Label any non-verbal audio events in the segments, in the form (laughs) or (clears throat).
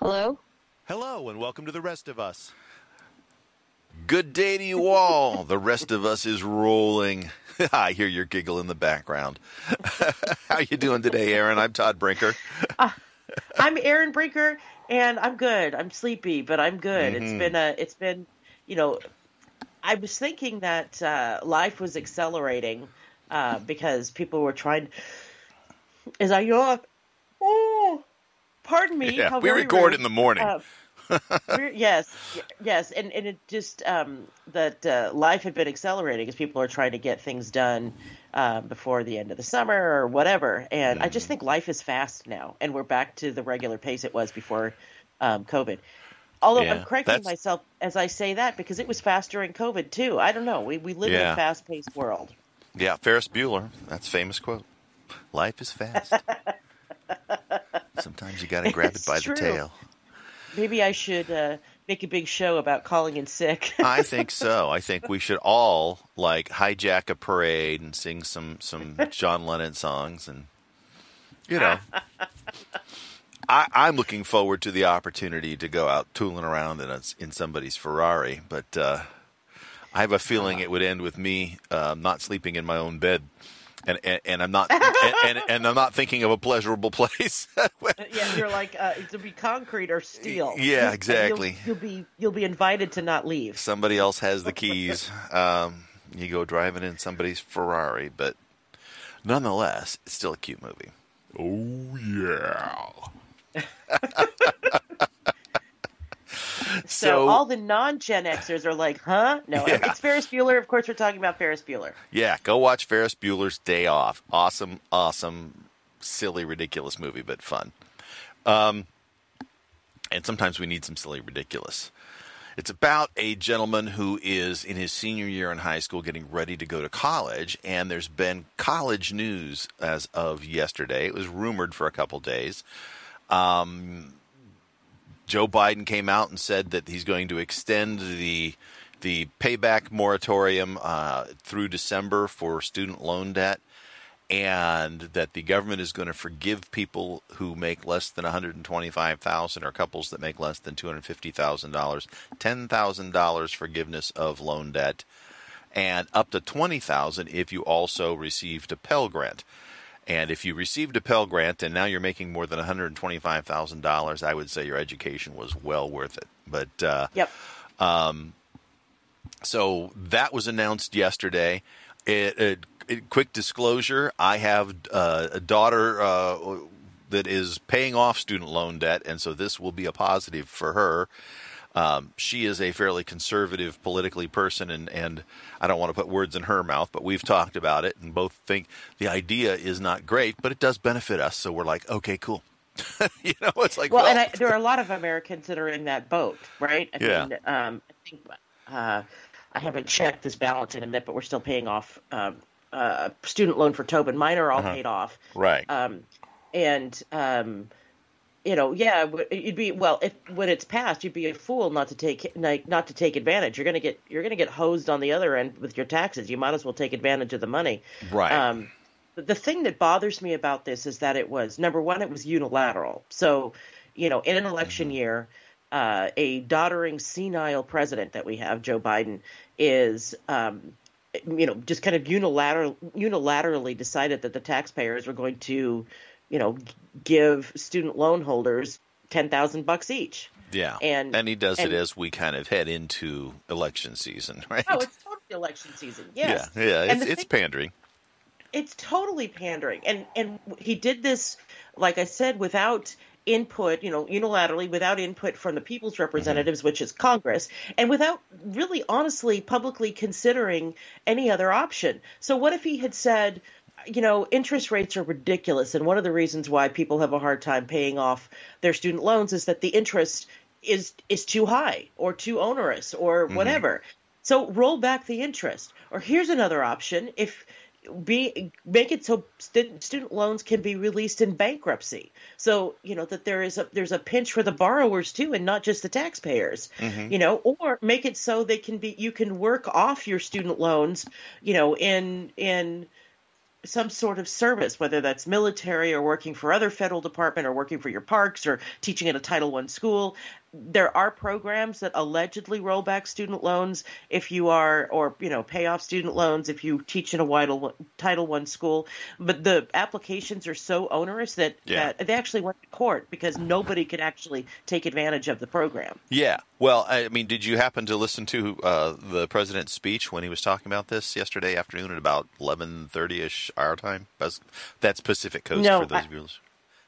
Hello? Hello, and welcome to the rest of us. Good day to you all. the rest of us is rolling. (laughs) I hear your giggle in the background. (laughs) How you doing today, Aaron? I'm Todd Brinker. Uh, I'm Aaron Brinker, and I'm good. I'm sleepy, but I'm good. Mm-hmm. It's been a. It's been, you know, I was thinking that uh, life was accelerating uh, because people were trying. As I yawn, oh, pardon me. Yeah, how we record rude. in the morning. Uh, yes, yes, and and it just um, that uh, life had been accelerating as people are trying to get things done uh, before the end of the summer or whatever. And I just Mm-hmm. think life is fast now, and we're back to the regular pace it was before um, COVID. Although Yeah, I'm correcting that's- myself as I say that because it was fast during COVID too. I don't know. We we live in a fast paced world. Yeah, Ferris Bueller. That's famous quote. Life is fast. (laughs) Sometimes you got to grab it by true. the tail. Maybe I should uh, make a big show about calling in sick. (laughs) I think so. I think we should all like hijack a parade and sing some some John Lennon songs, and you know, (laughs) I, I'm looking forward to the opportunity to go out tooling around in a, in somebody's Ferrari, but uh, I have a feeling it would end with me uh, not sleeping in my own bed. And, and, and I'm not and, and, and I'm not thinking of a pleasurable (laughs) place. (laughs) yeah, you're like uh, it'll be concrete or steel. Yeah, And you'll- exactly. You'll, be you'll be invited to not leave. somebody else has the keys. Um, you go driving in somebody's Ferrari, but nonetheless, it's still a cute movie. Oh yeah. (laughs) So, all the non Gen Xers are like, huh? No, (laughs) Yeah. it's Ferris Bueller. Of course, we're talking about Ferris Bueller. yeah, go watch Ferris Bueller's Day Off. Awesome, awesome, silly, ridiculous movie, but fun. Um, and sometimes we need some silly, ridiculous. It's about a gentleman who is in his senior year in high school getting ready to go to college, and there's been college news as of yesterday. It was rumored for a couple days. Um, Joe Biden came out and said that he's going to extend the the payback moratorium uh, through December for student loan debt, and that the government is going to forgive people who make less than one hundred and twenty five thousand or couples that make less than two hundred fifty thousand dollars, ten thousand dollars forgiveness of loan debt, and up to twenty thousand if you also received a Pell Grant. And if you received a Pell Grant and now you're making more than $125,000, I would say your education was well worth it. But uh, Yep. so that was announced yesterday. It, it, it- quick disclosure: I have uh, a daughter uh, that is paying off student loan debt, and so this will be a positive for her. Um, she is a fairly conservative politically person, and, and I don't want to put words in her mouth, but we've talked about it, and both think the idea is not great, but it does benefit us. So we're like, okay, cool. (laughs) you know, it's like, Well, well, and I, there are a lot of Americans that are in that boat, right? I Yeah. Mean, um, I think uh, I haven't checked this balance in a minute, but we're still paying off um, uh, student loan for Tobin. Mine are all Uh-huh. paid off. right. um, and um, you know, yeah, you'd be well if when it's passed, you'd be a fool not to take like not to take advantage. You're gonna get you're gonna get hosed on the other end with your taxes. You might as well take advantage of the money. Right. Um, the thing that bothers me about this is that it was number one, it was unilateral. So, you know, in an election year, uh, a doddering, senile president that we have, Joe Biden, is um, you know, just kind of unilateral, unilaterally decided that the taxpayers were going to, you know, give student loan holders ten thousand bucks each. Yeah, And- and he does and- it as we kind of head into election season, (laughs) right? Oh, it's totally election season. Yes. Yeah, yeah, it's, it's thing- pandering. it's totally pandering and and he did this like i said without input you know unilaterally without input from the people's mm-hmm. representatives which is congress and without really honestly publicly considering any other option so what if he had said you know interest rates are ridiculous. And one of the reasons why people have a hard time paying off their student loans is that the interest is is too high or too onerous or mm-hmm. whatever. So roll back the interest. Or here's another option. If be make it so stu- student loans can be released in bankruptcy. So you know that there is a there's a pinch for the borrowers too and not just the taxpayers mm-hmm. you know. Or make it so they can be you can work off your student loans you know in in some sort of service, whether that's military or working for other federal department or working for your parks or teaching at a Title One school, there are programs that allegedly roll back student loans if you are, or you know, pay off student loans if you teach in a Title One school. But the applications are so onerous that, Yeah. that they actually went to court because nobody could actually take advantage of the program. Yeah. Well, I mean, did you happen to listen to uh, the president's speech when he was talking about this yesterday afternoon at about eleven thirty ish our time? That's, Pacific Coast No, for those I- viewers.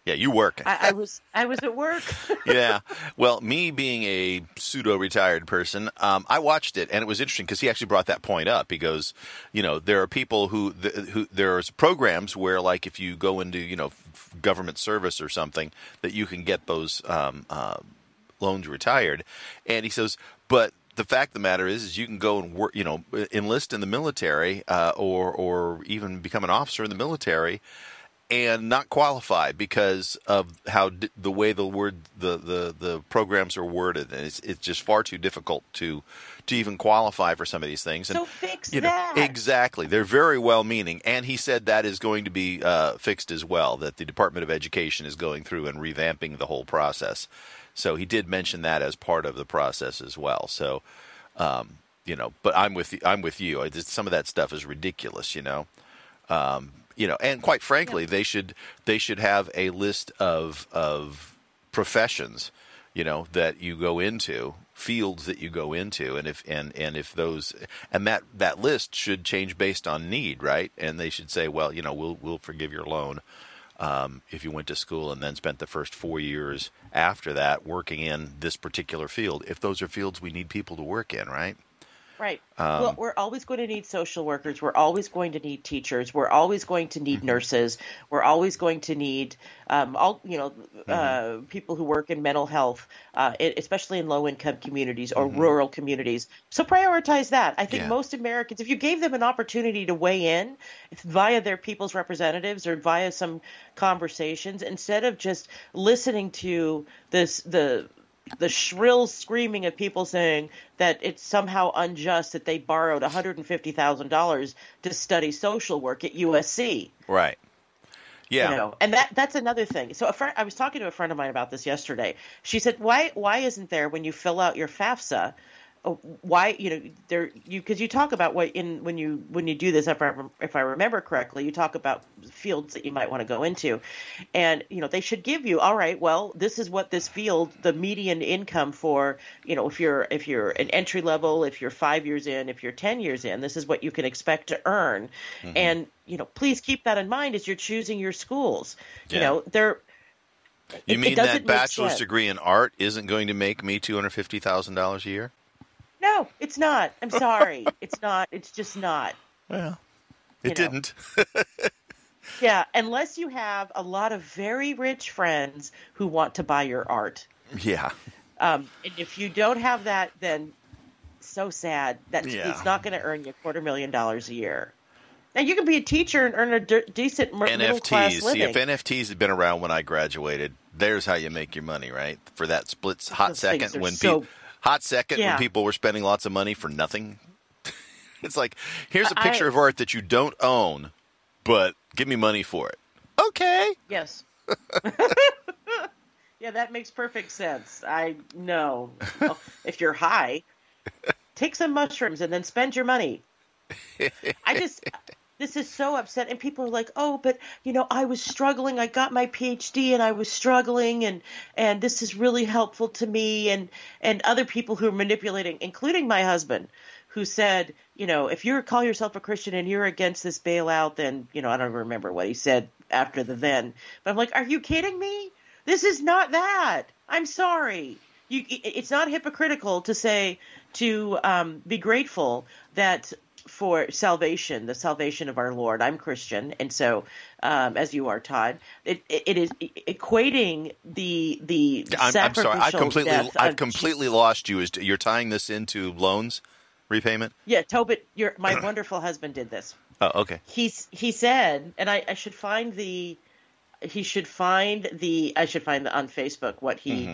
Yeah, you work. I, I was I was at work. (laughs) (laughs) yeah. Well, me being a pseudo retired person, um, I watched it and it was interesting because he actually brought that point up. He goes, you know, there are people who, th- who there's programs where, like, if you go into, you know, government service or something, that you can get those um, uh, loans retired. And he says, but the fact of the matter is, is you can go and work, you know, enlist in the military uh, or or even become an officer in the military and not qualify because of how d- the way the word the, the, the programs are worded. And it's it's just far too difficult to to even qualify for some of these things. And So fix you know, that. exactly. They're very well meaning. And he said that is going to be uh, fixed as well that the Department of Education is going through and revamping the whole process. So he did mention that as part of the process as well. So um, you know but I'm with I'm with you. Some of that stuff is ridiculous you know? Um, you know, and quite frankly, they should they should have a list of of professions, you know, that you go into, fields that you go into, and if and and if those and that that list should change based on need, right? And they should say, well, you know, we'll we'll forgive your loan um, if you went to school and then spent the first four years after that working in this particular field. If those are fields we need people to work in, right? Right. Um, well, we're always going to need social workers. We're always going to need teachers. We're always going to Mm-hmm. need nurses. We're always going to need um, all you know Mm-hmm. uh, people who work in mental health, uh, especially in low income communities or Mm-hmm. rural communities. So prioritize that. I think Yeah. most Americans, if you gave them an opportunity to weigh in via their people's representatives or via some conversations, instead of just listening to this the the shrill screaming of people saying that it's somehow unjust that they borrowed $150,000 to study social work at USC. Right. Yeah. You know, and that that's another thing. So a friend, I was talking to a friend of mine about this yesterday. She said, "Why why isn't there when you fill out your FAFSA, Oh, why you know there you because you talk about what in when you when you do this if I, if I remember correctly you talk about fields that you might want to go into. And you know they should give you all right well this is what this field the median income for you know if you're if you're an entry level if you're 5 years in if you're 10 years in this is what you can expect to earn. Mm-hmm. And you know please keep that in mind as you're choosing your schools. You know they're You it- mean that bachelor's degree in art isn't going to make me two hundred fifty thousand dollars a year? No it's not i'm sorry (laughs) it's not it's just not Well, You it know. didn't. (laughs) Yeah, unless you have a lot of very rich friends who want to buy your art. yeah, Um, and if you don't have that, then so sad. That's Yeah. it's not going to earn you a quarter million dollars a year. Now you can be a teacher and earn a decent mer- middle class NFTs. See, if NFTs had been around when I graduated, there's how you make your money, right? For that split hot Those second when so- pe- hot second when people were spending lots of money for nothing. (laughs) it's like here's a picture of art that you don't own, but give me money for it. Okay. Yes. (laughs) yeah, that makes perfect sense. I know. Well, if you're high, take some mushrooms and then spend your money. I just this is so upset and people are like, "Oh, but you know, I was struggling. I got my PhD and I was struggling and and this is really helpful to me and and other people who are manipulating, including my husband." Who said, you know, if you call yourself a Christian and you're against this bailout, then, you know, I don't remember what he said after the then. But I'm like, are you kidding me? This is not that. I'm sorry. You, it's not hypocritical to say to um, be grateful that for salvation, the salvation of our Lord. I'm Christian, and so um, as you are, Todd, it, it, it is equating the the I'm, I'm sorry. I completely I've completely Jesus. lost you. Is you're tying this into loans repayment? Yeah, Tobit, your my (clears throat) wonderful husband did this. Oh, okay. He's he said, and I, I should find the he should find the I should find the, on Facebook what he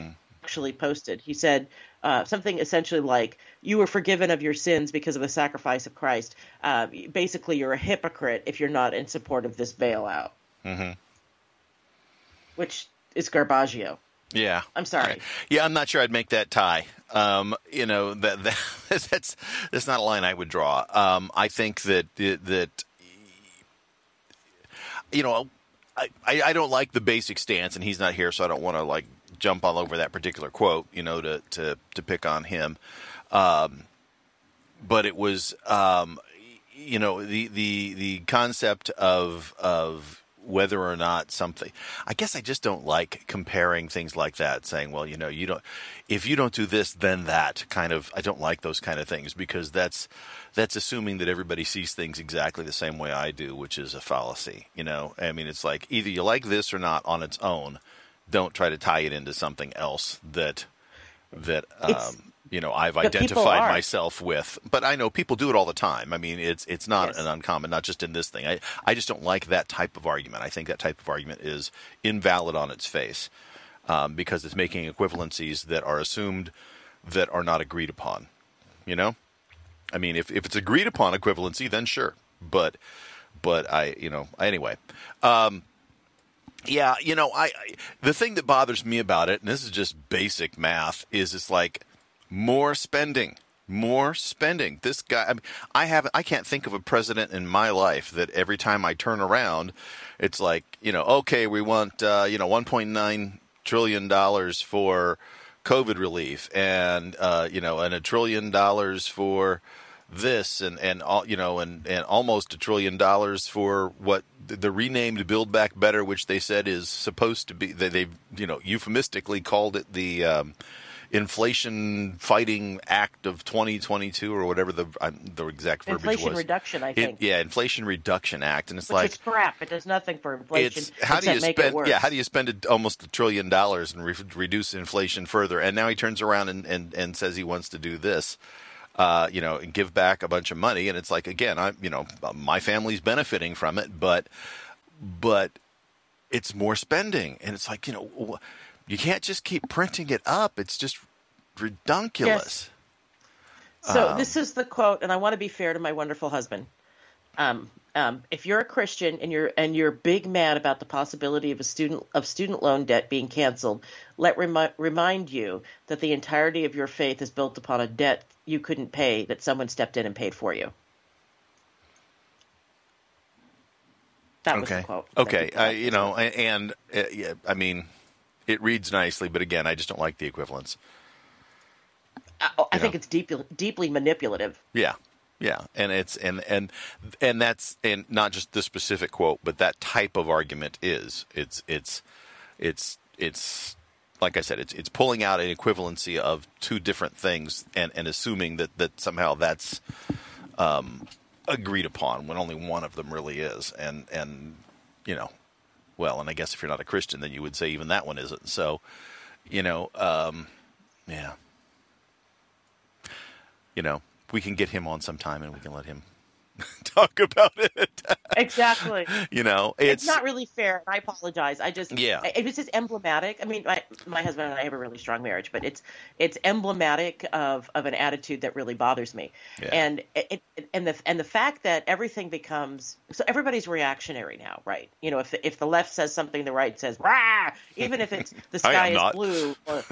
actually posted. He said uh, something essentially like, "You were forgiven of your sins because of the sacrifice of Christ." Uh, basically, you're a hypocrite if you're not in support of this bailout, Mm-hmm. which is garbaggio. Yeah, I'm sorry. Yeah, I'm not sure I'd make that tie. Um, you know that, that (laughs) that's that's not a line I would draw. Um, I think that that you know I, I don't like the basic stance, and he's not here, so I don't want to like jump all over that particular quote. You know, to to to pick on him. Um, but it was um, you know the the the concept of of whether or not something i guess i just don't like comparing things like that saying well you know you don't if you don't do this then that kind of i don't like those kind of things because that's that's assuming that everybody sees things exactly the same way i do which is a fallacy you know i mean it's like either you like this or not on its own don't try to tie it into something else that that um, you know I've identified myself with. But I know people do it all the time. I mean, it's it's not yes. an uncommon, not just in this thing. I I just don't like that type of argument. I think that type of argument is invalid on its face um, because it's making equivalencies that are assumed that are not agreed upon. You know, I mean, if if it's agreed upon equivalency, then sure. But but I you know anyway. Um, yeah, you know, I, I the thing that bothers me about it, and this is just basic math, is it's like more spending more spending. This guy I, mean, I have i can't think of a president in my life that every time i turn around it's like you know okay we want uh, you know 1.9 trillion dollars for covid relief and uh, you know and a trillion dollars for this and and all you know and and almost a trillion dollars for what the renamed build back better which they said is supposed to be they they you know euphemistically called it the um, Inflation Fighting Act of 2022 or whatever the uh, the exact verbiage inflation was. Inflation Reduction, I think. It, yeah, Inflation Reduction Act, and it's Which like is crap. It does nothing for inflation. It's how do you spend? Yeah, how do you spend almost a trillion dollars and re- reduce inflation further? And now he turns around and, and, and says he wants to do this. Uh, you know, and give back a bunch of money, and it's like again, I, you know, my family's benefiting from it, but, but it's more spending, and it's like you know, you can't just keep printing it up. It's just redunculous. Yes. So um, this is the quote, and I want to be fair to my wonderful husband. Um, um, if you're a Christian and you're and you're big mad about the possibility of a student of student loan debt being canceled, let remi- remind you that the entirety of your faith is built upon a debt you couldn't pay that someone stepped in and paid for you. That was okay. the quote. Okay, uh, you know, and, and uh, yeah, I mean, it reads nicely, but again, I just don't like the equivalence. I, I think know. it's deeply deeply manipulative. Yeah, yeah, and it's and and and that's and not just the specific quote, but that type of argument is it's it's it's it's like I said, it's it's pulling out an equivalency of two different things and and assuming that that somehow that's um, agreed upon when only one of them really is, and and you know, well, and I guess if you're not a Christian, then you would say even that one isn't. So, you know, um, yeah you know, we can get him on sometime and we can let him (laughs) talk about it. exactly. (laughs) You know, it's, it's, not really fair. I apologize. I just yeah. It was just emblematic. I mean, my my husband and I have a really strong marriage, but it's it's emblematic of of an attitude that really bothers me. Yeah. And it, and the and the fact that everything becomes so everybody's reactionary now, right? You know, if if the left says something, the right says rah, even if it's (laughs) the sky is not. blue. Or,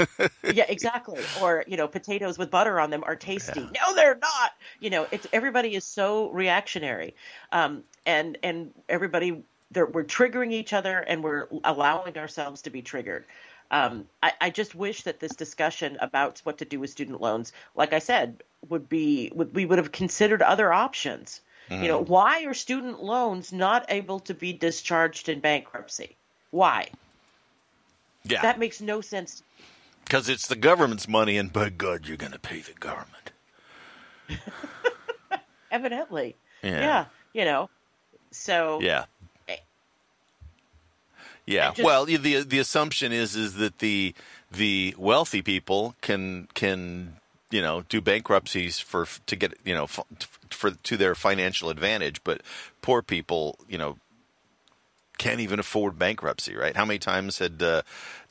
yeah, exactly. Or you know, potatoes with butter on them are tasty. Yeah. No, they're not. You know, it's everybody is so reactionary, um, and and everybody we're triggering each other and we're allowing ourselves to be triggered. Um, I, I, just wish that this discussion about what to do with student loans, like I said, would be would, we would have considered other options. Mm-hmm. You know, mm-hmm. why are student loans not able to be discharged in bankruptcy? Why? Yeah, that makes no sense. Because it's the government's money, and by God, you're going to pay the government. (laughs) Evidently, yeah. yeah. You know, so yeah, yeah. Just, well, the the assumption is is that the the wealthy people can can you know do bankruptcies for to get you know for, for to their financial advantage, but poor people you know can't even afford bankruptcy, right? How many times had uh,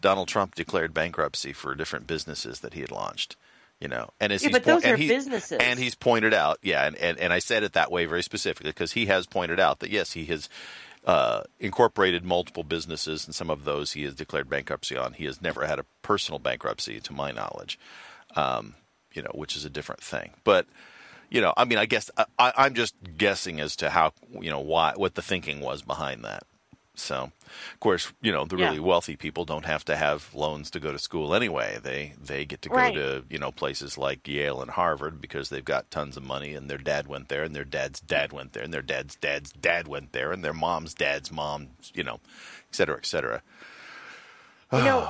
Donald Trump declared bankruptcy for different businesses that he had launched? You know, and as yeah, he's but those and are he- businesses. and he's pointed out, yeah, and, and, and I said it that way very specifically because he has pointed out that yes, he has uh, incorporated multiple businesses, and some of those he has declared bankruptcy on. He has never had a personal bankruptcy, to my knowledge, um, you know, which is a different thing. But you know, I mean, I guess I- I'm just guessing as to how you know why what the thinking was behind that. So, of course, you know, the really Yeah. wealthy people don't have to have loans to go to school anyway. They they get to go Right. to you know places like Yale and Harvard because they've got tons of money, and their dad went there, and their dad's dad went there, and their dad's dad's dad went there, and their mom's dad's mom, you know, et cetera, et cetera. You know,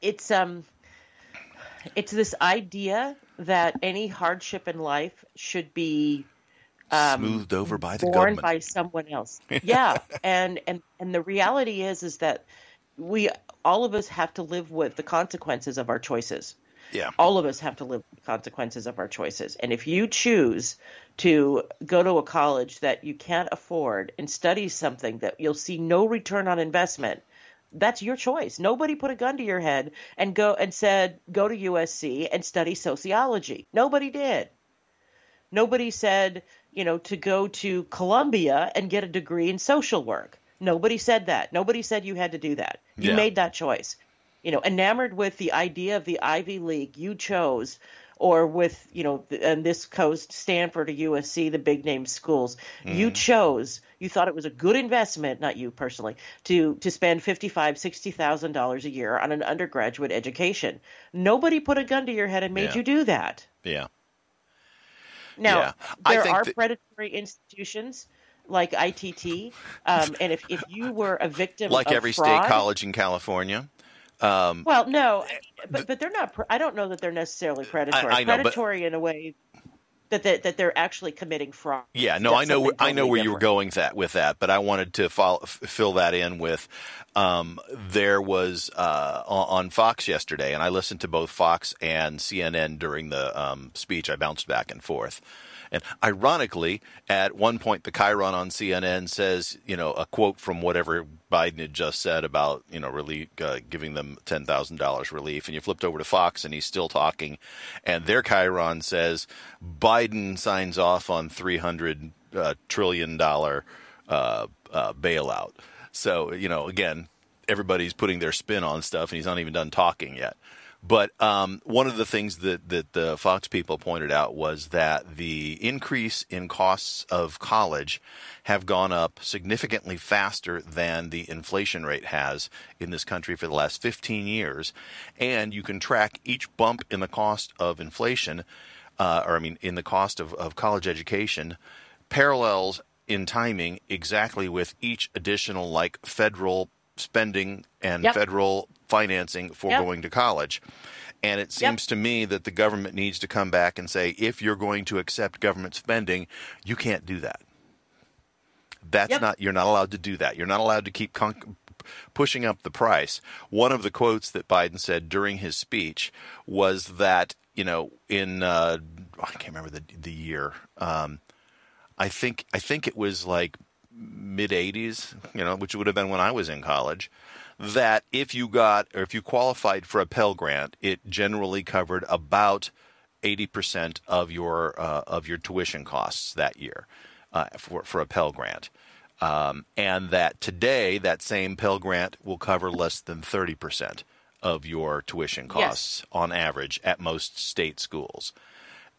it's um, it's this idea that any hardship in life should be um, Smoothed over by the government. by someone else. (laughs) Yeah, and and and the reality is is that we all of us have to live with the consequences of our choices. yeah, all of us have to live with the consequences of our choices. And if you choose to go to a college that you can't afford and study something that you'll see no return on investment, that's your choice. Nobody put a gun to your head and go and said go to USC and study sociology. Nobody did. Nobody said, you know, to go to Columbia and get a degree in social work. Nobody said that. Nobody said you had to do that. You Yeah. made that choice. You know, enamored with the idea of the Ivy League, you chose, or with, you know, the- and this coast, Stanford or USC, the big name schools, you mm. chose. You thought it was a good investment, not you personally, to to spend fifty five, sixty thousand dollars a year on an undergraduate education. Nobody put a gun to your head and made Yeah. you do that. yeah. Now, Yeah. I there are that- predatory institutions like ITT, um, and if, if you were a victim Like every fraud, state college in California. well, no, but but they're not. I don't know that they're necessarily predatory. I know, but- predatory in a way that they, that they're actually committing fraud. Yeah, no, That's I know, something I know totally where you were going with that with that, but I wanted to follow, f- fill that in with. Um, there was uh, on on Fox yesterday, and I listened to both Fox and CNN during the um, speech. I bounced back and forth, and ironically, at one point, the chyron on CNN says, you know, a quote from whatever Biden had just said about, you know, relief, uh, giving them ten thousand dollars relief, and you flipped over to Fox, and he's still talking, and their chyron says Biden signs off on three hundred uh, trillion dollar uh, uh, bailout. So you know, again, everybody's putting their spin on stuff, and he's not even done talking yet. But um, one of the things that, that the Fox people pointed out was that the increase in costs of college have gone up significantly faster than the inflation rate has in this country for the last 15 years. And you can track each bump in the cost of inflation, uh, or I mean, in the cost of, of college education, parallels in timing exactly with each additional, like federal spending and Yep. federal financing for Yep. going to college. And it seems to me that the government needs to come back and say, if you're going to accept government spending, you can't do that. That's Yep. not. You're not allowed to do that. You're not allowed to keep con- pushing up the price. One of the quotes that Biden said during his speech was that you know in uh, I can't remember the the year. Um, I think I think it was like mid 80s, you know, which would have been when I was in college, that if you got or if you qualified for a Pell Grant, it generally covered about 80% of your uh, of your tuition costs that year uh, for for a Pell Grant. Um, and that today that same Pell Grant will cover less than 30% of your tuition costs on average at most state schools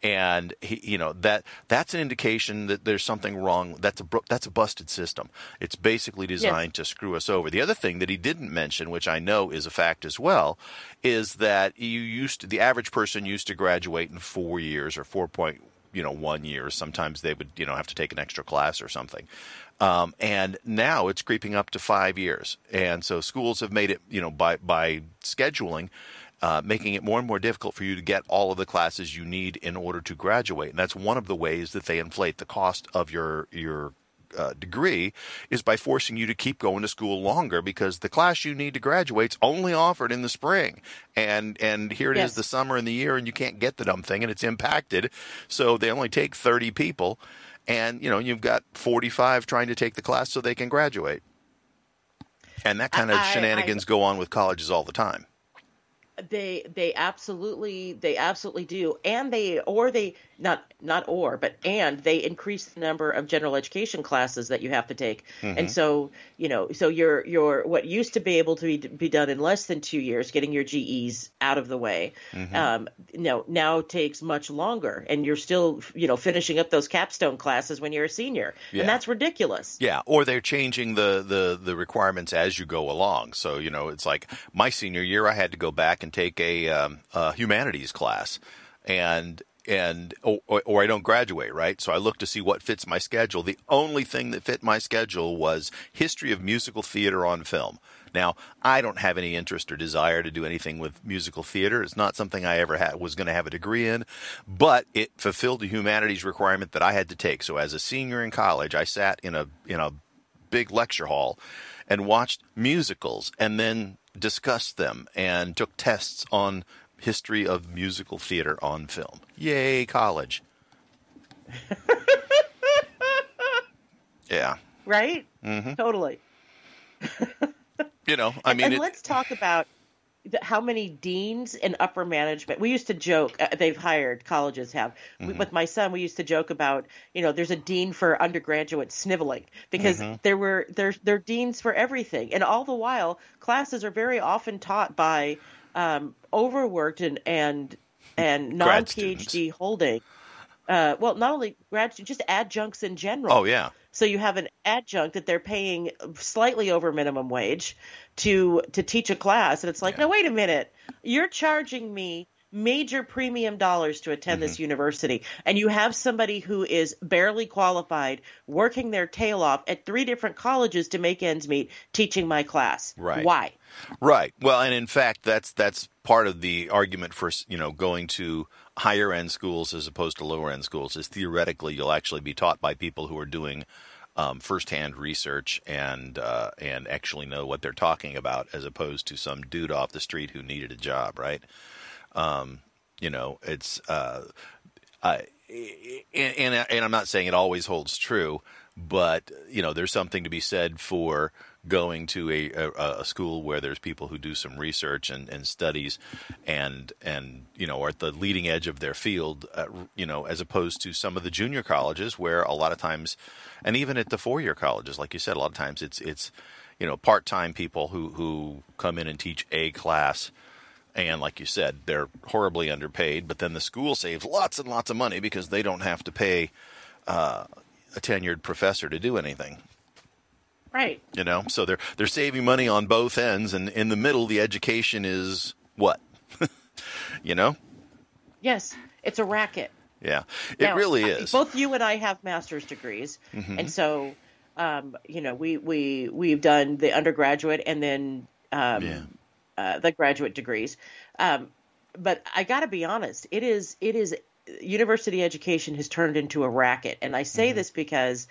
and he, you know that that's an indication that there's something wrong. That's a that's a busted system. It's basically designed to screw us over. The other thing that he didn't mention, which I know is a fact as well, is that you used to, the average person used to graduate in four years or four point you know one years. Sometimes they would you know have to take an extra class or something. Um, and now it's creeping up to five years, and so schools have made it, you know, by by scheduling, uh, making it more and more difficult for you to get all of the classes you need in order to graduate. And that's one of the ways that they inflate the cost of your your uh, degree is by forcing you to keep going to school longer because the class you need to graduate is only offered in the spring and and here it is Yes. the summer and the year and you can't get the dumb thing and it's impacted so they only take 30 people and you know you've got 45 trying to take the class so they can graduate And that kind of I- I- shenanigans go on with colleges all the time. They they absolutely they absolutely do. And they or they not not or but and they increase the number of general education classes that you have to take. And so you know so you're you're what used to be able to be, be done in less than two years getting your GEs out of the way um no now takes much longer. And you're still you know finishing up those capstone classes when you're a senior. Yeah. and that's ridiculous. Yeah, or they're changing the, the, the requirements as you go along. So you know, it's like my senior year, I had to go back and take a, um, a humanities class, and and or, or I don't graduate, right? So I look to see what fits my schedule. The only thing that fit my schedule was history of musical theater on film. Now, I don't have any interest or desire to do anything with musical theater. It's not something I ever had, was going to have a degree in, but it fulfilled the humanities requirement that I had to take. So as a senior in college, I sat in a in a big lecture hall and watched musicals and then discussed them and took tests on history of musical theater on film. Yay, college. yeah. right Mm-hmm. totally You know, I mean, and it, let's talk about how many deans and upper management. We used to joke. Uh, they've hired colleges have. Mm-hmm. with my son, we used to joke about you know there's a dean for undergraduate sniveling because Mm-hmm. there were there there are deans for everything, and all the while classes are very often taught by um, overworked and and and non PhD holding. Uh, well, not only grad, just adjuncts in general. oh yeah. So you have an adjunct that they're paying slightly over minimum wage to to teach a class, and it's like, Yeah. no, wait a minute, you're charging me major premium dollars to attend Mm-hmm. this university, and you have somebody who is barely qualified working their tail off at three different colleges to make ends meet teaching my class. Right. Why? Right. Well, and in fact, that's that's part of the argument for you know going to higher end schools as opposed to lower end schools is theoretically you'll actually be taught by people who are doing um, firsthand research and uh, and actually know what they're talking about as opposed to some dude off the street who needed a job. Right. Um, you know, it's uh, I, and, and and I'm not saying it always holds true, but you know, there's something to be said for going to a, a, a school where there's people who do some research and, and studies, and and you know are at the leading edge of their field, uh, you know, as opposed to some of the junior colleges where a lot of times, and even at the four year colleges, like you said, a lot of times it's it's you know part time people who who come in and teach a class and like you said, they're horribly underpaid. But then the school saves lots and lots of money because they don't have to pay uh, a tenured professor to do anything. Right. You know, so they're they're saving money on both ends, and in the middle, the education is what? (laughs) you know? Yes, it's a racket. Yeah, it Now, really is. Both you and I have master's degrees, Mhm. and so um, you know we we we've done the undergraduate and then um, Yeah. uh, the graduate degrees. Um, but I got to be honest, it is it is university education has turned into a racket, and I say this because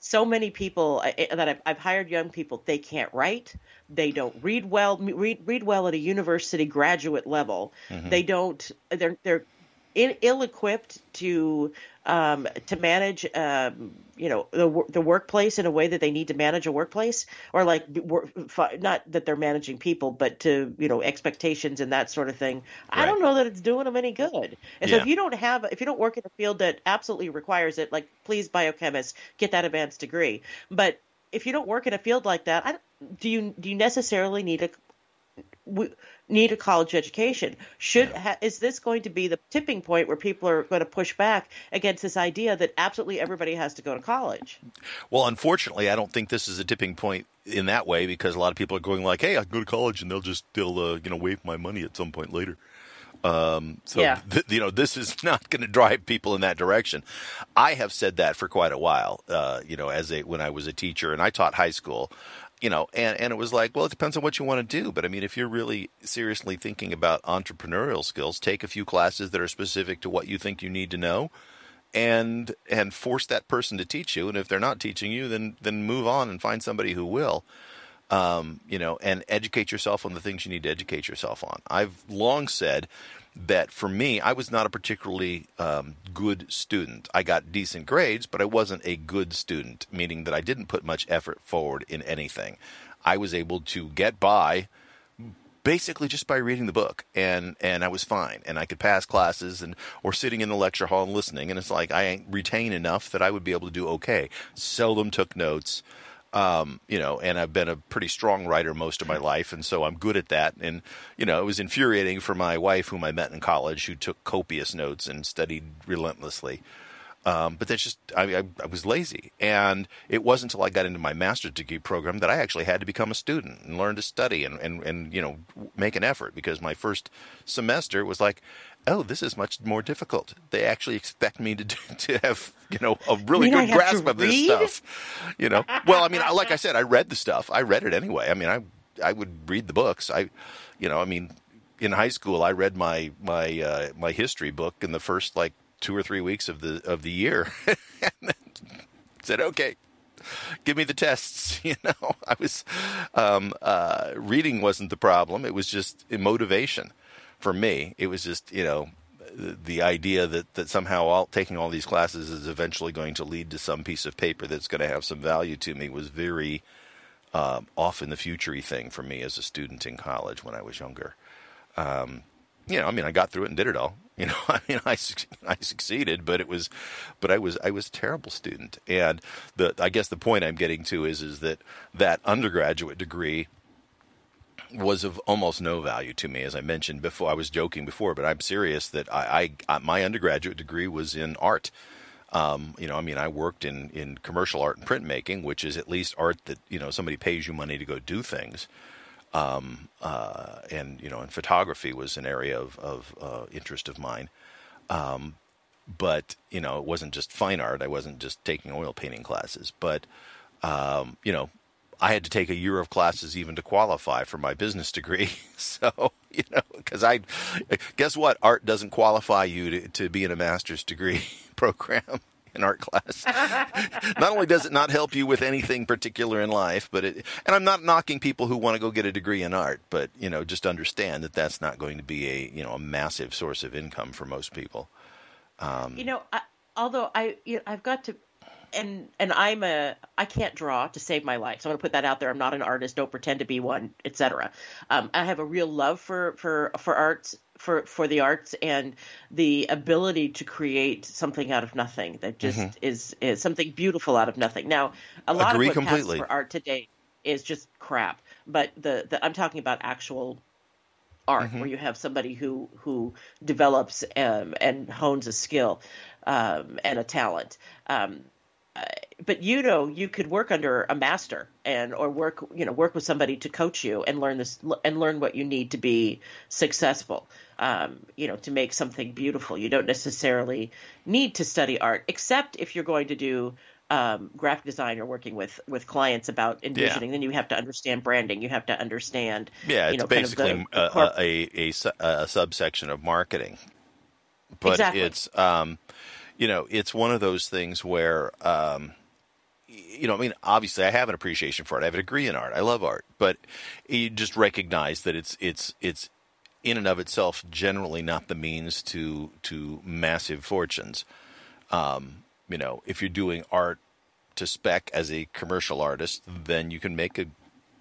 so many people I- I- that I've, I've hired young people they can't write they don't read well read read well at a university graduate level. They don't they're they're in, ill-equipped to um, to manage um, you know the the workplace in a way that they need to manage a workplace or like be- wor- fi- not that they're managing people but to you know expectations and that sort of thing. I don't know that it's doing them any good. And so if you don't have if you don't work in a field that absolutely requires it like please biochemist get that advanced degree. But if you don't work in a field like that I, do you do you necessarily need a we need a college education. Should ha, is this going to be the tipping point where people are going to push back against this idea that absolutely everybody has to go to college? Well, unfortunately, I don't think this is a tipping point in that way because a lot of people are going like, "Hey, I can go to college and they'll just they'll uh, you know waive my money at some point later." Um, so Yeah. (laughs) th- you know this is (laughs) not going to drive people in that direction. I have said that for quite a while. Uh, you know, as a when I was a teacher and I taught high school, you know, and and it was like, well, it depends on what you want to do. But I mean, if you're really seriously thinking about entrepreneurial skills, take a few classes that are specific to what you think you need to know and and force that person to teach you and if they're not teaching you then then move on and find somebody who will um, you know and educate yourself on the things you need to educate yourself on i've long said that for me i was not a particularly um, good student i got decent grades but i wasn't a good student meaning that i didn't put much effort forward in anything I was able to get by basically just by reading the book and and I was fine and I could pass classes and or sitting in the lecture hall and listening and it's like I ain't retain enough that I would be able to do okay. Seldom took notes. Um, you know, and I've been a pretty strong writer most of my life, and so I'm good at that. And you know, it was infuriating for my wife, whom I met in college, who took copious notes and studied relentlessly. Um, but that's just I, I, I, was lazy, and it wasn't until I got into my master's degree program that I actually had to become a student and learn to study and, and, and you know make an effort because my first semester was like, oh, this is much more difficult. They actually expect me to (laughs) to have you know a really good grasp of this stuff. You know, well, I mean, like I said, I read the stuff. I read it anyway. I mean, I I would read the books. I, you know, I mean, in high school, I read my my uh, my history book in the first like two or three weeks of the of the year, (laughs) and said, "Okay, give me the tests." (laughs) You know, I was um, uh, reading wasn't the problem; it was just motivation for me. It was just you know the idea that, that somehow all, taking all these classes is eventually going to lead to some piece of paper that's going to have some value to me was very um, off in the futurey thing for me as a student in college when I was younger. Um, you know, I mean, I got through it and did it all. (laughs) You know, I mean, I I succeeded, but it was, but I was I was a terrible student. And the I guess the point I'm getting to is is that that undergraduate degree was of almost no value to me, as I mentioned before. I was joking before, but I'm serious that I, I my undergraduate degree was in art. Um, you know, I mean, I worked in in commercial art and printmaking, which is at least art that you know somebody pays you money to go do things. Um, uh, and you know, and photography was an area of, of uh, interest of mine. Um, but you know, it wasn't just fine art. I wasn't just taking oil painting classes. But um, you know, I had to take a year of classes even to qualify for my business degree. (laughs) so you know, because I guess what, art doesn't qualify you to, to be in a master's degree (laughs) program in art class. (laughs) not only does it not help you with anything particular in life, but it, and I'm not knocking people who want to go get a degree in art, but you know, just understand that that's not going to be a you know a massive source of income for most people. Um, you know, I, although I you know, I've got to. And and I'm a I can't draw to save my life, so I'm gonna put that out there. I'm not an artist. Don't pretend to be one, etc. Um, I have a real love for for for arts for for the arts and the ability to create something out of nothing that just mm-hmm. is is something beautiful out of nothing. Now, a lot Agree of what completely. passes for art today is just crap, but the, the I'm talking about actual art mm-hmm. where you have somebody who who develops um, and hones a skill um, and a talent. Um, but you know you could work under a master and or work you know work with somebody to coach you and learn this and learn what you need to be successful um, you know to make something beautiful you don't necessarily need to study art except if you're going to do um, graphic design or working with with clients about envisioning yeah. then you have to understand branding you have to understand yeah it's you know, basically kind of the, the a, a, a, a, subsection of marketing but exactly. it's um, you know, it's one of those things where, um, you know, I mean, obviously, I have an appreciation for it. I have a degree in art. I love art, but you just recognize that it's it's it's in and of itself generally not the means to to massive fortunes. Um, you know, if you're doing art to spec as a commercial artist, then you can make a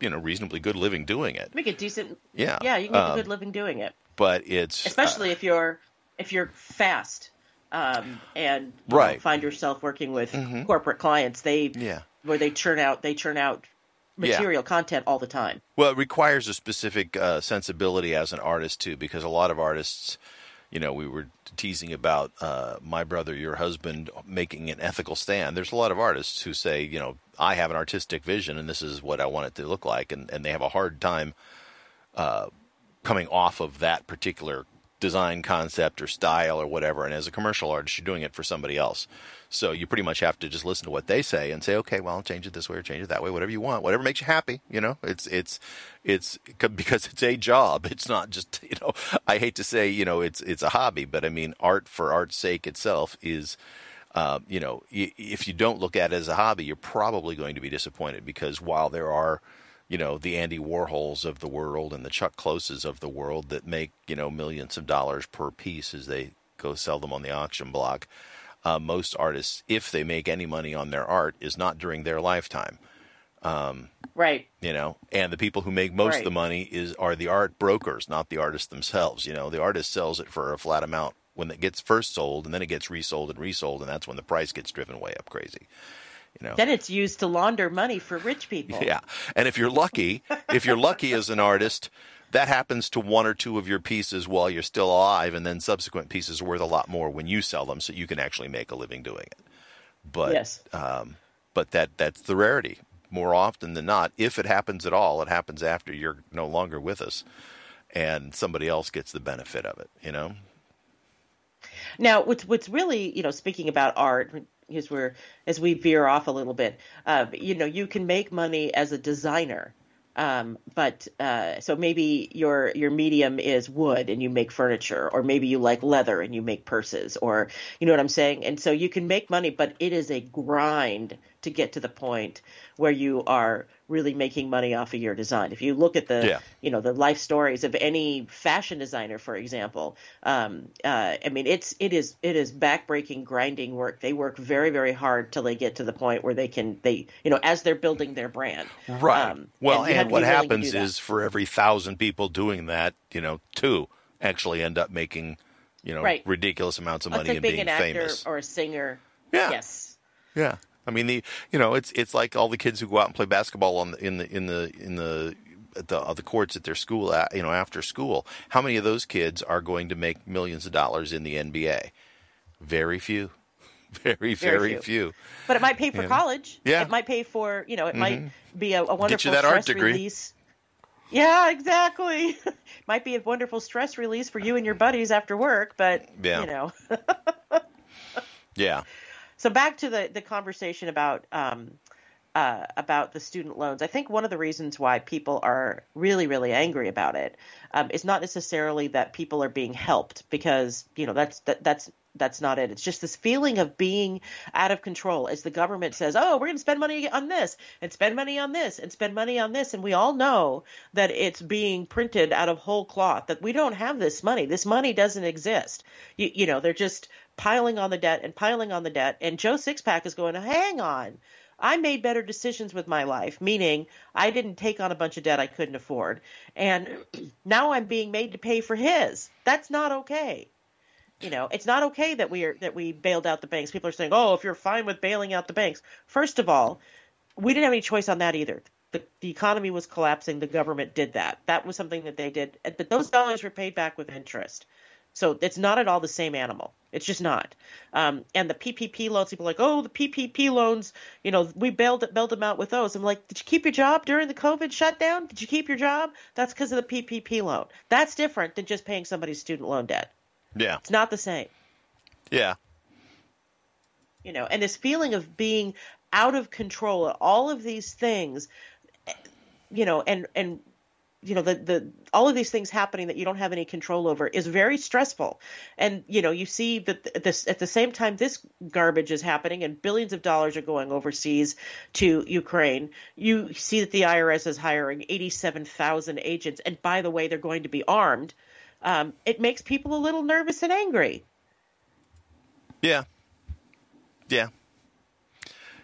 you know reasonably good living doing it. Make a decent. Yeah, yeah, you can make um, a good living doing it. But it's especially uh, if you're if you're fast um, and you right. know, find yourself working with mm-hmm. corporate clients. They yeah. where they churn out they churn out material yeah. content all the time. Well, it requires a specific uh, sensibility as an artist too, because a lot of artists, you know, we were teasing about uh, my brother, your husband, making an ethical stand. There's a lot of artists who say, you know, I have an artistic vision and this is what I want it to look like, and, and they have a hard time uh, coming off of that particular design concept or style or whatever. And as a commercial artist, you're doing it for somebody else. So you pretty much have to just listen to what they say and say, okay, well, I'll change it this way or change it that way, whatever you want, whatever makes you happy. You know, it's it's it's because it's a job. (laughs) It's not just you know. I hate to say you know it's it's a hobby, but I mean art for art's sake itself is. Uh, you know, if you don't look at it as a hobby, you're probably going to be disappointed because while there are you know the Andy Warhols of the world and the Chuck Closes of the world that make you know millions of dollars per piece as they go sell them on the auction block. Uh, most artists, if they make any money on their art, is not during their lifetime. right. you know and the people who make most of the money is are the art brokers not the artists themselves you know the artist sells it for a flat amount when it gets first sold and then it gets resold and resold and that's when the price gets driven way up crazy you know Then it's used to launder money for rich people. yeah and if you're lucky if you're lucky as an artist that happens to one or two of your pieces while you're still alive and then subsequent pieces are worth a lot more when you sell them so you can actually make a living doing it but Yes. um, but that that's the rarity. More often than not, if it happens at all, it happens after you're no longer with us, and somebody else gets the benefit of it. You know? Now, what's what's really you know speaking about art, as we're as we veer off a little bit, uh, you know, you can make money as a designer. Um, but uh, so maybe your your medium is wood and you make furniture, or maybe you like leather and you make purses, or you know what I'm saying. And so you can make money, but it is a grind to get to the point where you are really making money off of your design. If you look at the Yeah. you know the life stories of any fashion designer, for example, um, uh, I mean it's it is it is backbreaking, grinding work. They work very very hard till they get to the point where they can they you know as they're building their brand. Right. Um, well, have and, what be willing to happens is for every thousand people doing that, you know, two actually end up making, you know, Right. ridiculous amounts of money like and being being an actor famous. or a singer. Yeah. Yes. Yeah, I mean the you know it's it's like all the kids who go out and play basketball on the, in the in the in the at the uh, the courts at their school at, you know after school. How many of those kids are going to make millions of dollars in the NBA? Very few, (laughs) very very, few. few. But it might pay for college. Yeah. It might pay for, you know, it might be a, a wonderful that art stress degree. release. Yeah, exactly. (laughs) might be a wonderful stress release for you and your buddies after work, but Yeah. you know. (laughs) Yeah, So back to the the conversation about um, uh, about the student loans. I think one of the reasons why people are really really angry about it um, is not necessarily that people are being helped because you know that's that, that's that's not it. It's just this feeling of being out of control as the government says, "Oh, we're going to spend money on this and spend money on this and spend money on this," and we all know that it's being printed out of whole cloth. That we don't have this money. This money doesn't exist. You, you know, they're just piling on the debt and piling on the debt. And Joe Sixpack is going, "Hang on." I made better decisions with my life, meaning I didn't take on a bunch of debt I couldn't afford. And (clears throat) now I'm being made to pay for his. That's not okay. You know, it's not okay that we are that we bailed out the banks. People are saying, "Oh, if you're fine with bailing out the banks." First of all, we didn't have any choice on that either. The, the economy was collapsing. The government did that. That was something that they did. But those dollars were paid back with interest. So it's not at all the same animal. It's just not. Um, and the PPP loans, people are like, oh, the PPP loans, you know, we bailed bailed them out with those. I'm like, did you keep your job during the COVID shutdown? Did you keep your job? That's because of the PPP loan. That's different than just paying somebody's student loan debt. yeah, It's not the same yeah, you know and this feeling of being out of control of all of these things you know and and you know the the all of these things happening that you don't have any control over is very stressful and you know you see that this at the same time this garbage is happening and billions of dollars are going overseas to Ukraine you see that the IRS is hiring 87,000 agents and by the way they're going to be armed um, it makes people a little nervous and angry yeah, yeah,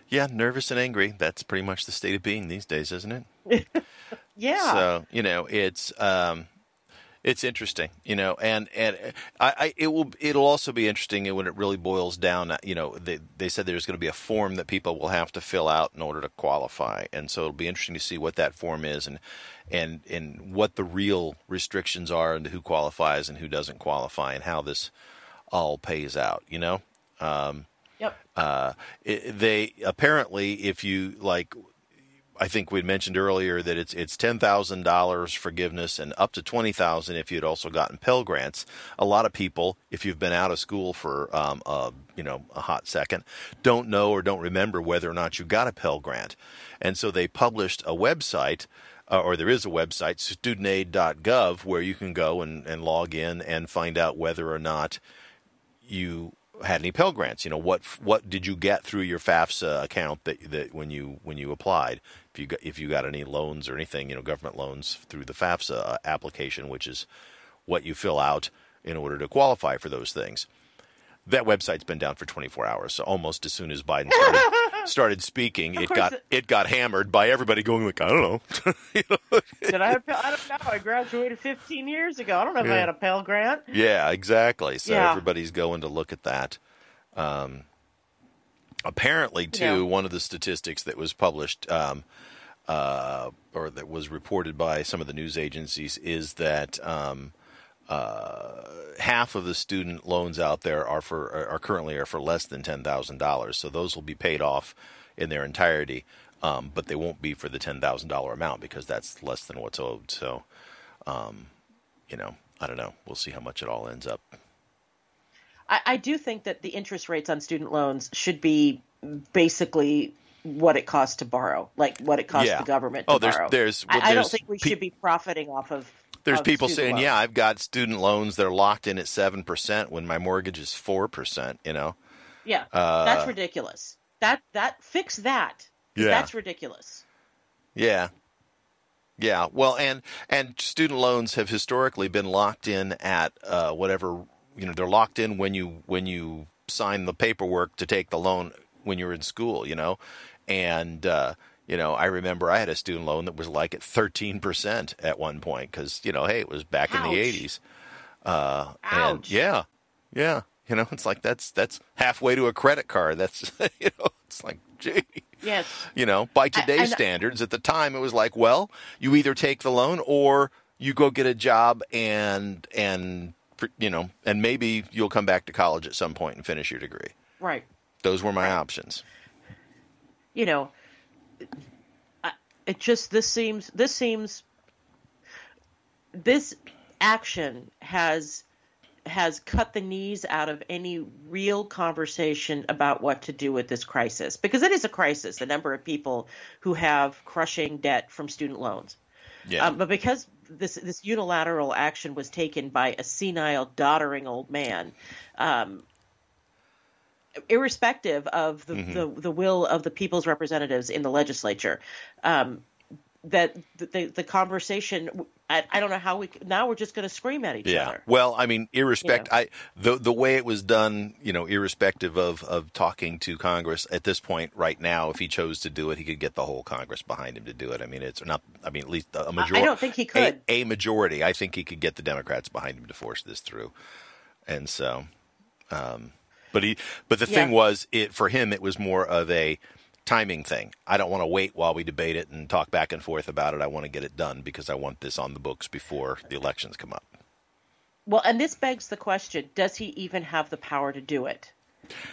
yeah. Nervous and angry. That's pretty much the state of being these days, isn't it? (laughs) yeah So you know, it's um, it's interesting, you know, and and I, I it will it'll also be interesting when it really boils down. You know, they they said there's going to be a form that people will have to fill out in order to qualify, and so it'll be interesting to see what that form is and and and what the real restrictions are and who qualifies and who doesn't qualify and how this all pays out. You know. yep Uh, it, they apparently, if you like, I think we'd mentioned earlier that it's it's ten thousand dollars forgiveness and up to twenty thousand if you'd also gotten Pell grants. A lot of people, if you've been out of school for um, a you know a hot second, don't know or don't remember whether or not you got a Pell grant, and so they published a website. Uh, or there is a website, studentaid.gov, where you can go and, and log in and find out whether or not you had any Pell grants. You know what what did you get through your FAFSA account that that when you when you applied? If you got, if you got any loans or anything, you know, government loans through the FAFSA uh, application, which is what you fill out in order to qualify for those things. That website's been down for 24 hours, so almost as soon as Biden started, (laughs) started speaking, it got it- it got hammered by everybody going like, I don't know. (laughs) You know? Did I have? I don't know. I graduated 15 years ago. I don't know if I had a Pell Grant. Yeah, exactly. So Yeah. everybody's going to look at that. Um, apparently, too, Yeah. one of the statistics that was published um, uh, or that was reported by some of the news agencies is that um, uh, half of the student loans out there are for are currently are for less than ten thousand dollars. So those will be paid off in their entirety, um, but they won't be for the ten thousand dollar amount because that's less than what's owed. So, um, you know, I don't know. We'll see how much it all ends up. I, I do think that the interest rates on student loans should be basically what it costs to borrow, like what it costs Yeah. the government to Oh, there's- borrow. there's- well, I, I don't think we pe- should be profiting off of. There's of people saying, loans. "Yeah, I've got student loans that are locked in at seven percent when my mortgage is four percent." You know, yeah, Uh, that's ridiculous. That that fix that. Yeah. that's ridiculous. yeah, yeah. Well, and and student loans have historically been locked in at uh, whatever you know. They're locked in when you when you sign the paperwork to take the loan when you're in school. You know, and uh, you know, I remember I had a student loan that was like at thirteen percent at one point because you know, hey, it was back in the eighties. Uh, and yeah, yeah. You know, it's like that's that's halfway to a credit card. That's (laughs) you know, it's like gee. Yes, You know, by I- today's I- standards, at the time it was like, well, you either take the loan or you go get a job and and you know, and maybe you'll come back to college at some point and finish your degree. right. Those were my options. you know, it just this seems this seems this action has has cut the knees out of any real conversation about what to do with this crisis because it is a crisis the number of people who have crushing debt from student loans Yeah. um, but because this this unilateral action was taken by a senile, doddering old man, um, irrespective of the, Mm-hmm. the the will of the people's representatives in the legislature, um, that the, the the conversation. I, I don't know how we now we're just going to scream at each Yeah. other. Well, I mean, irrespective, You I the the way it was done, you know, irrespective of of talking to Congress at this point, right now, if he chose to do it, he could get the whole Congress behind him to do it. I mean, it's not. I mean, at least a majority. I don't think he could. A, a majority. I think he could get the Democrats behind him to force this through, and so. Um, but he, but the thing was, it for him, it was more of a timing thing. I don't want to wait while we debate it and talk back and forth about it. I want to get it done because I want this on the books before the elections come up. Well, and this begs the question: Does he even have the power to do it?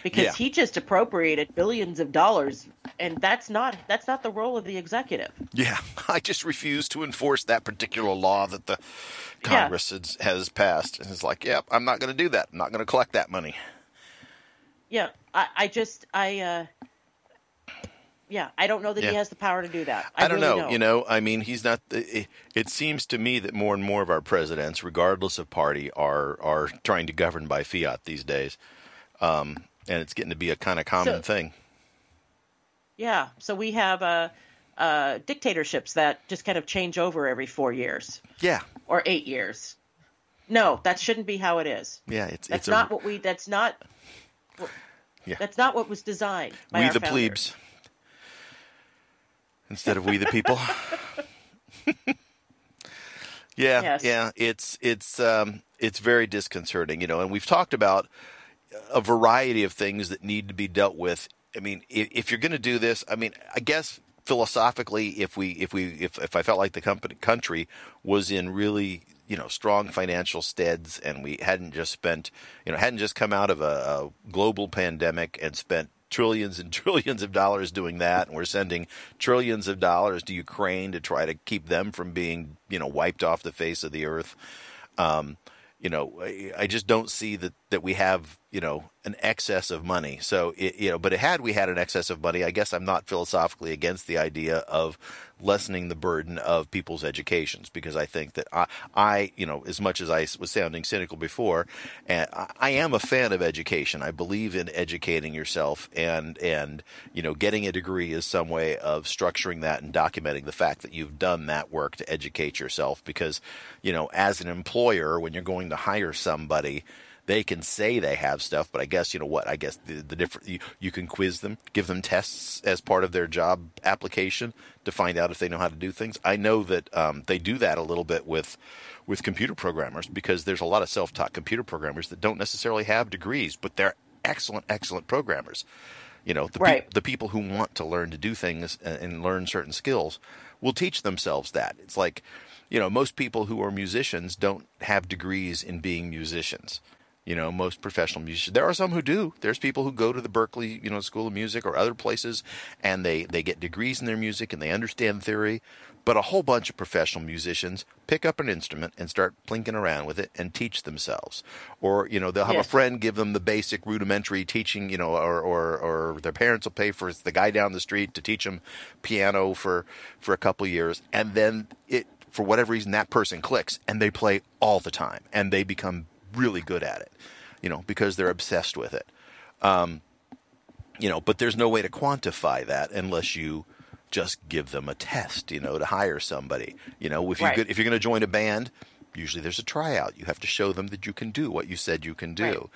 Because Yeah. he just appropriated billions of dollars, and that's not that's not the role of the executive. Yeah, (laughs) I just refuse to enforce that particular law that the Yeah. Congress has, has passed. And it's like, yep, I'm not going to do that. I'm not going to collect that money. Yeah, I, I just I uh yeah, I don't know that Yeah. he has the power to do that. I, I, don't really know. Don't. You know, I mean, he's not. It, it seems to me that more and more of our presidents, regardless of party, are are trying to govern by fiat these days, um, and it's getting to be a kind of common So- thing. Yeah, so we have uh, uh, dictatorships that just kind of change over every four years Yeah, or eight years. No, that shouldn't be how it is. yeah. It's That's it's not a, what we. That's not. Yeah. That's not what was designed. By we the founders. plebes instead of we the people. (laughs) yeah, Yes. yeah. It's it's um, it's very disconcerting, you know. And we've talked about a variety of things that need to be dealt with. I mean, if, if you're going to do this, I mean, I guess philosophically, if we if we if if I felt like the company country was in really you know strong financial steads and we hadn't just spent you know hadn't just come out of a, a global pandemic and spent trillions and (laughs) trillions of dollars doing that and we're sending trillions of dollars to Ukraine to try to keep them from being you know wiped off the face of the earth. Um, you know, I, I just don't see that, that we have, you know, an excess of money. So, it, you know, but had we had an excess of money, I guess I'm not philosophically against the idea of lessening the burden of people's educations because I think that I, I you know, as much as I was sounding cynical before, and I, I am a fan of education. I believe in educating yourself and, and, you know, getting a degree is some way of structuring that and documenting the fact that you've done that work to educate yourself because, you know, as an employer, when you're going to hire somebody, they can say they have stuff, but I guess you know what? I guess the, the different you, you can quiz them, give them tests as part of their job application to find out if they know how to do things. I know that um, they do that a little bit with with computer programmers because there's a lot of self-taught computer programmers that don't necessarily have degrees, but they're excellent, excellent programmers. You know, the, right. pe- the people who want to learn to do things and, and learn certain skills will teach themselves that. It's like, you know, most people who are musicians don't have degrees in being musicians. You know, most professional musicians. There are some who do. There's people who go to the Berklee you know, School of Music or other places, and they they get degrees in their music and they understand theory. But a whole bunch of professional musicians pick up an instrument and start plinking around with it and teach themselves. Or, you know, they'll have Yes. a friend give them the basic rudimentary teaching, you know, or, or, or their parents will pay for the guy down the street to teach them piano for, for a couple years. And then it, for whatever reason, that person clicks and they play all the time and they become really good at it, you know, because they're obsessed with it. Um, you know, but there's no way to quantify that unless you just give them a test, you know, to hire somebody. You know, if you Right. if you're going to join a band, usually there's a tryout. You have to show them that you can do what you said you can do. Right.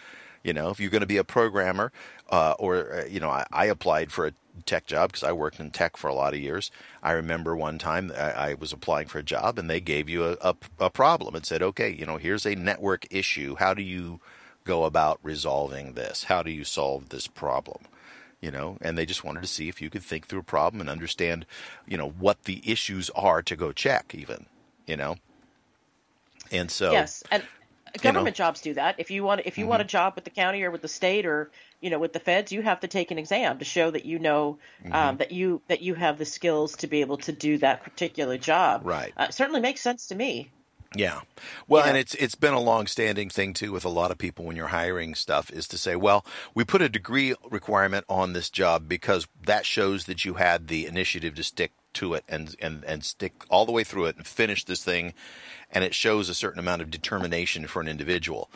You know, if you're going to be a programmer, uh, or uh, you know, I, I applied for a tech job because I worked in tech for a lot of years. I remember one time I, I was applying for a job and they gave you a, a, a problem and said, okay, you know, here's a network issue. How do you go about resolving this? How do you solve this problem? you know, and they just wanted to see if you could think through a problem and understand, you know, what the issues are to go check, even, you know. And so, Yes, and government know. jobs do that. If you want, if you want a job with the county or with the state or you know with the feds, you have to take an exam to show that you know um, that you that you have the skills to be able to do that particular job. Right. Uh, certainly makes sense to me. Yeah. Well, Yeah. and it's it's been a long-standing thing too with a lot of people when you're hiring stuff is to say, well, we put a degree requirement on this job because that shows that you had the initiative to stick to it and and and stick all the way through it and finish this thing and it shows a certain amount of determination for an individual.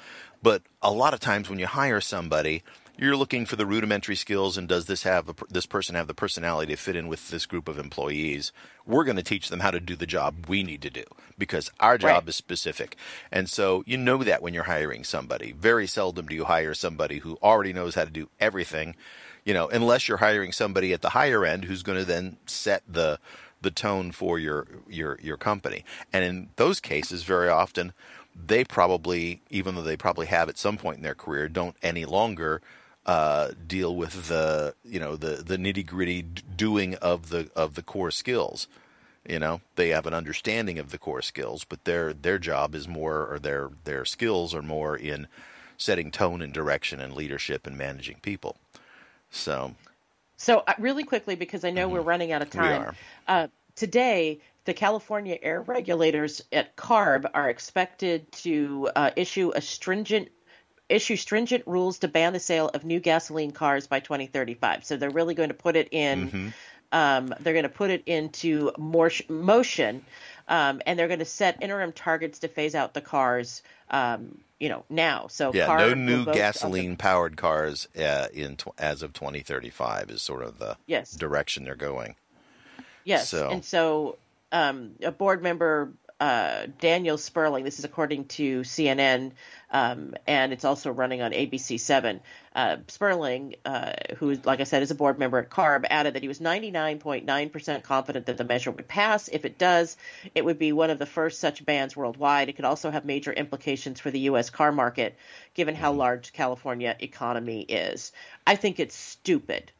But a lot of times when you hire somebody, you're looking for the rudimentary skills and does this have a, this person have the personality to fit in with this group of employees we're going to teach them how to do the job we need to do because our job Right. is specific and so you know that when you're hiring somebody very seldom do you hire somebody who already knows how to do everything you know unless you're hiring somebody at the higher end who's going to then set the the tone for your your your company and in those cases very often they probably even though they probably have at some point in their career don't any longer uh, deal with the you know the the nitty gritty doing of the of the core skills. You know, they have an understanding of the core skills, but their their job is more, or their their skills are more in setting tone and direction and leadership and managing people. So So, uh, really quickly, because I know we're running out of time. Uh, today the California air regulators at CARB are expected to uh, issue a stringent issue stringent rules to ban the sale of new gasoline cars by 2035. So they're really going to put it in. Um, they're going to put it into more motion, um, and they're going to set interim targets to phase out the cars. Um, you know now. So yeah, no new vote on the- gasoline powered cars uh, in tw- as of 2035 is sort of the Yes. direction they're going. Yes, So- and so um, a board member, uh, Daniel Sperling, this is according to CNN, um, and it's also running on ABC Seven. Uh, Sperling, uh, who, like I said, is a board member at CARB, added that he was 99.9% confident that the measure would pass. If it does, it would be one of the first such bans worldwide. It could also have major implications for the U.S. car market, given how large California economy is. I think it's stupid.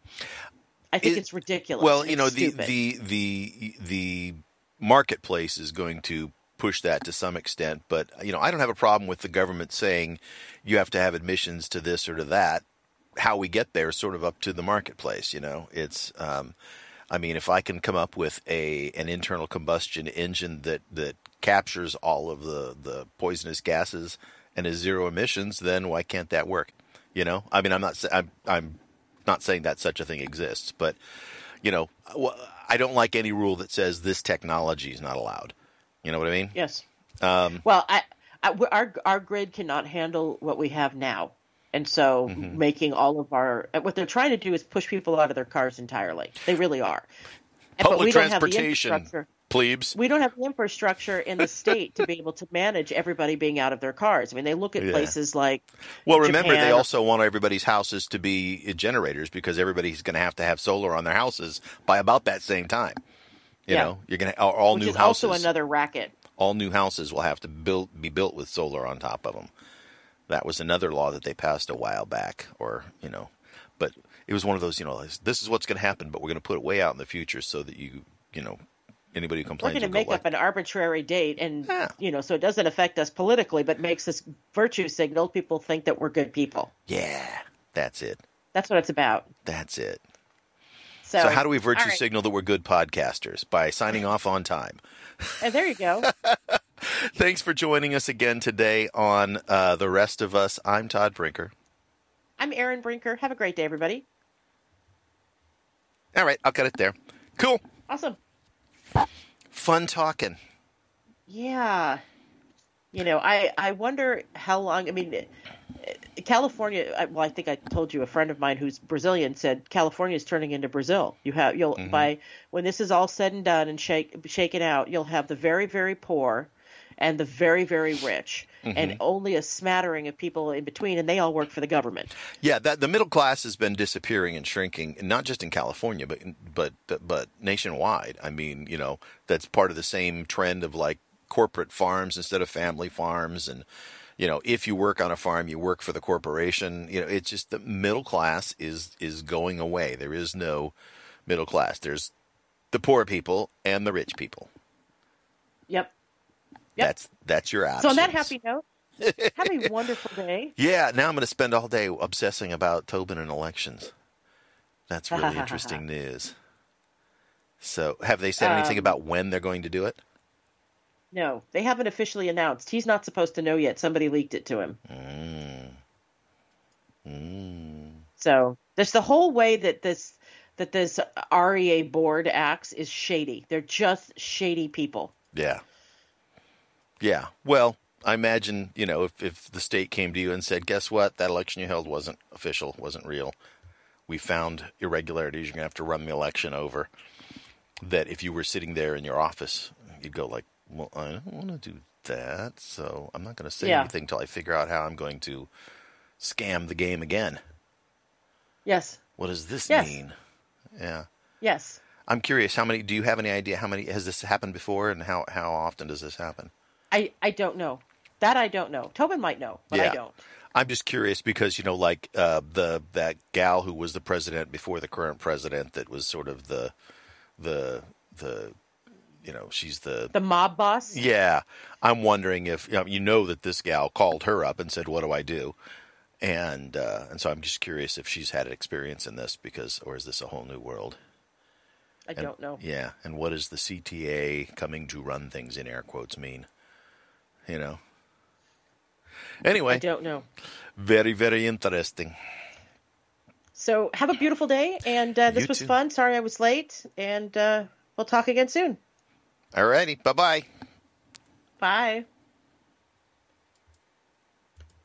I think It- it's ridiculous. Well, you know, it's the, the the the marketplace is going to push that to some extent, but you know, I don't have a problem with the government saying you have to have admissions to this or to that. How we get there is sort of up to the marketplace. You know, it's. Um, I mean, if I can come up with a an internal combustion engine that that captures all of the the poisonous gases and is zero emissions, then why can't that work? You know, I mean, I'm not I'm I'm not saying that such a thing exists, but you know, I don't like any rule that says this technology is not allowed. You know what I mean? Yes. Um, Well, I, I, our our grid cannot handle what we have now, and so Mm-hmm. making all of our what they're trying to do is push people out of their cars entirely. They really are. Public don't have the transportation. Plebes. We don't have the infrastructure in the state to be able to manage everybody being out of their cars. I mean, they look at Yeah. places like Well, remember they also want everybody's houses to be generators because everybody's going to have to have solar on their houses by about that same time. You Yeah. know, you're going to all, all which new houses. also another racket. all new houses will have to build be built with solar on top of them. That was another law that they passed a while back, or you know, but it was one of those you know this is what's going to happen, but we're going to put it way out in the future so that you you know anybody who complains. We're going to make up an arbitrary date, and Yeah. you know, so it doesn't affect us politically, but makes us virtue signal. People think that we're good people. yeah, that's it, That's what it's about. that's it. So, So, how do we virtue right. signal that we're good podcasters by signing off on time? And there you go. (laughs) Thanks for joining us again today on uh, the rest of us. I'm Todd Brinker. I'm Aaron Brinker. Have a great day, everybody. All right, I'll cut it there. Cool, Awesome. Fun talking. Yeah. You know, I I wonder how long. I mean, California. Well, I think I told you a friend of mine who's Brazilian said California is turning into Brazil. You have you'll mm-hmm. by when this is all said and done and shake shaken out, you'll have the very very poor and the very very rich, and mm-hmm. only a smattering of people in between, and they all work for the government. Yeah, that the middle class has been disappearing and shrinking, not just in California, but but but nationwide. I mean, you know, that's part of the same trend of like corporate farms instead of family farms, and you know, if you work on a farm, you work for the corporation. You know, it's just the middle class is is going away. There is no middle class. There's the poor people and the rich people. Yep. Yep. That's that's your options. So on that happy note, (laughs) have a wonderful day. Yeah, now I'm going to spend all day obsessing about Tobin and elections. That's really (laughs) interesting news. So, have they said anything Um, about when they're going to do it? No, they haven't officially announced. He's not supposed to know yet. Somebody leaked it to him. So there's the whole way that this that this REA board acts is shady. They're just shady people. Yeah. Yeah. Well, I imagine, you know, if, if the state came to you and said, guess what? That election you held wasn't official, wasn't real. We found irregularities. You're going to have to run the election over. That if you were sitting there in your office, you'd go like, well, I don't want to do that. So I'm not going to say Yeah. anything until I figure out how I'm going to scam the game again. Yes. What does this Yes. mean? Yeah. Yes. I'm curious. How many? Do you have any idea how many has this happened before, and how how often does this happen? I I don't know. That I don't know. Tobin might know, but I don't. I'm just curious because you know, like uh, the that gal who was the president before the current president, that was sort of the the the you know she's the The mob boss. yeah. I'm wondering if you know, you know that this gal called her up and said, "What do I do?" And uh, and so I'm just curious if she's had an experience in this because, or is this a whole new world? I And- don't know. Yeah, and what does the CTA coming to run things in air quotes mean? You know. Anyway, I don't know. very very interesting. So have a beautiful day, and uh, this You was too. fun. Sorry I was late, and uh, we'll talk again soon. Alrighty, bye bye. Bye.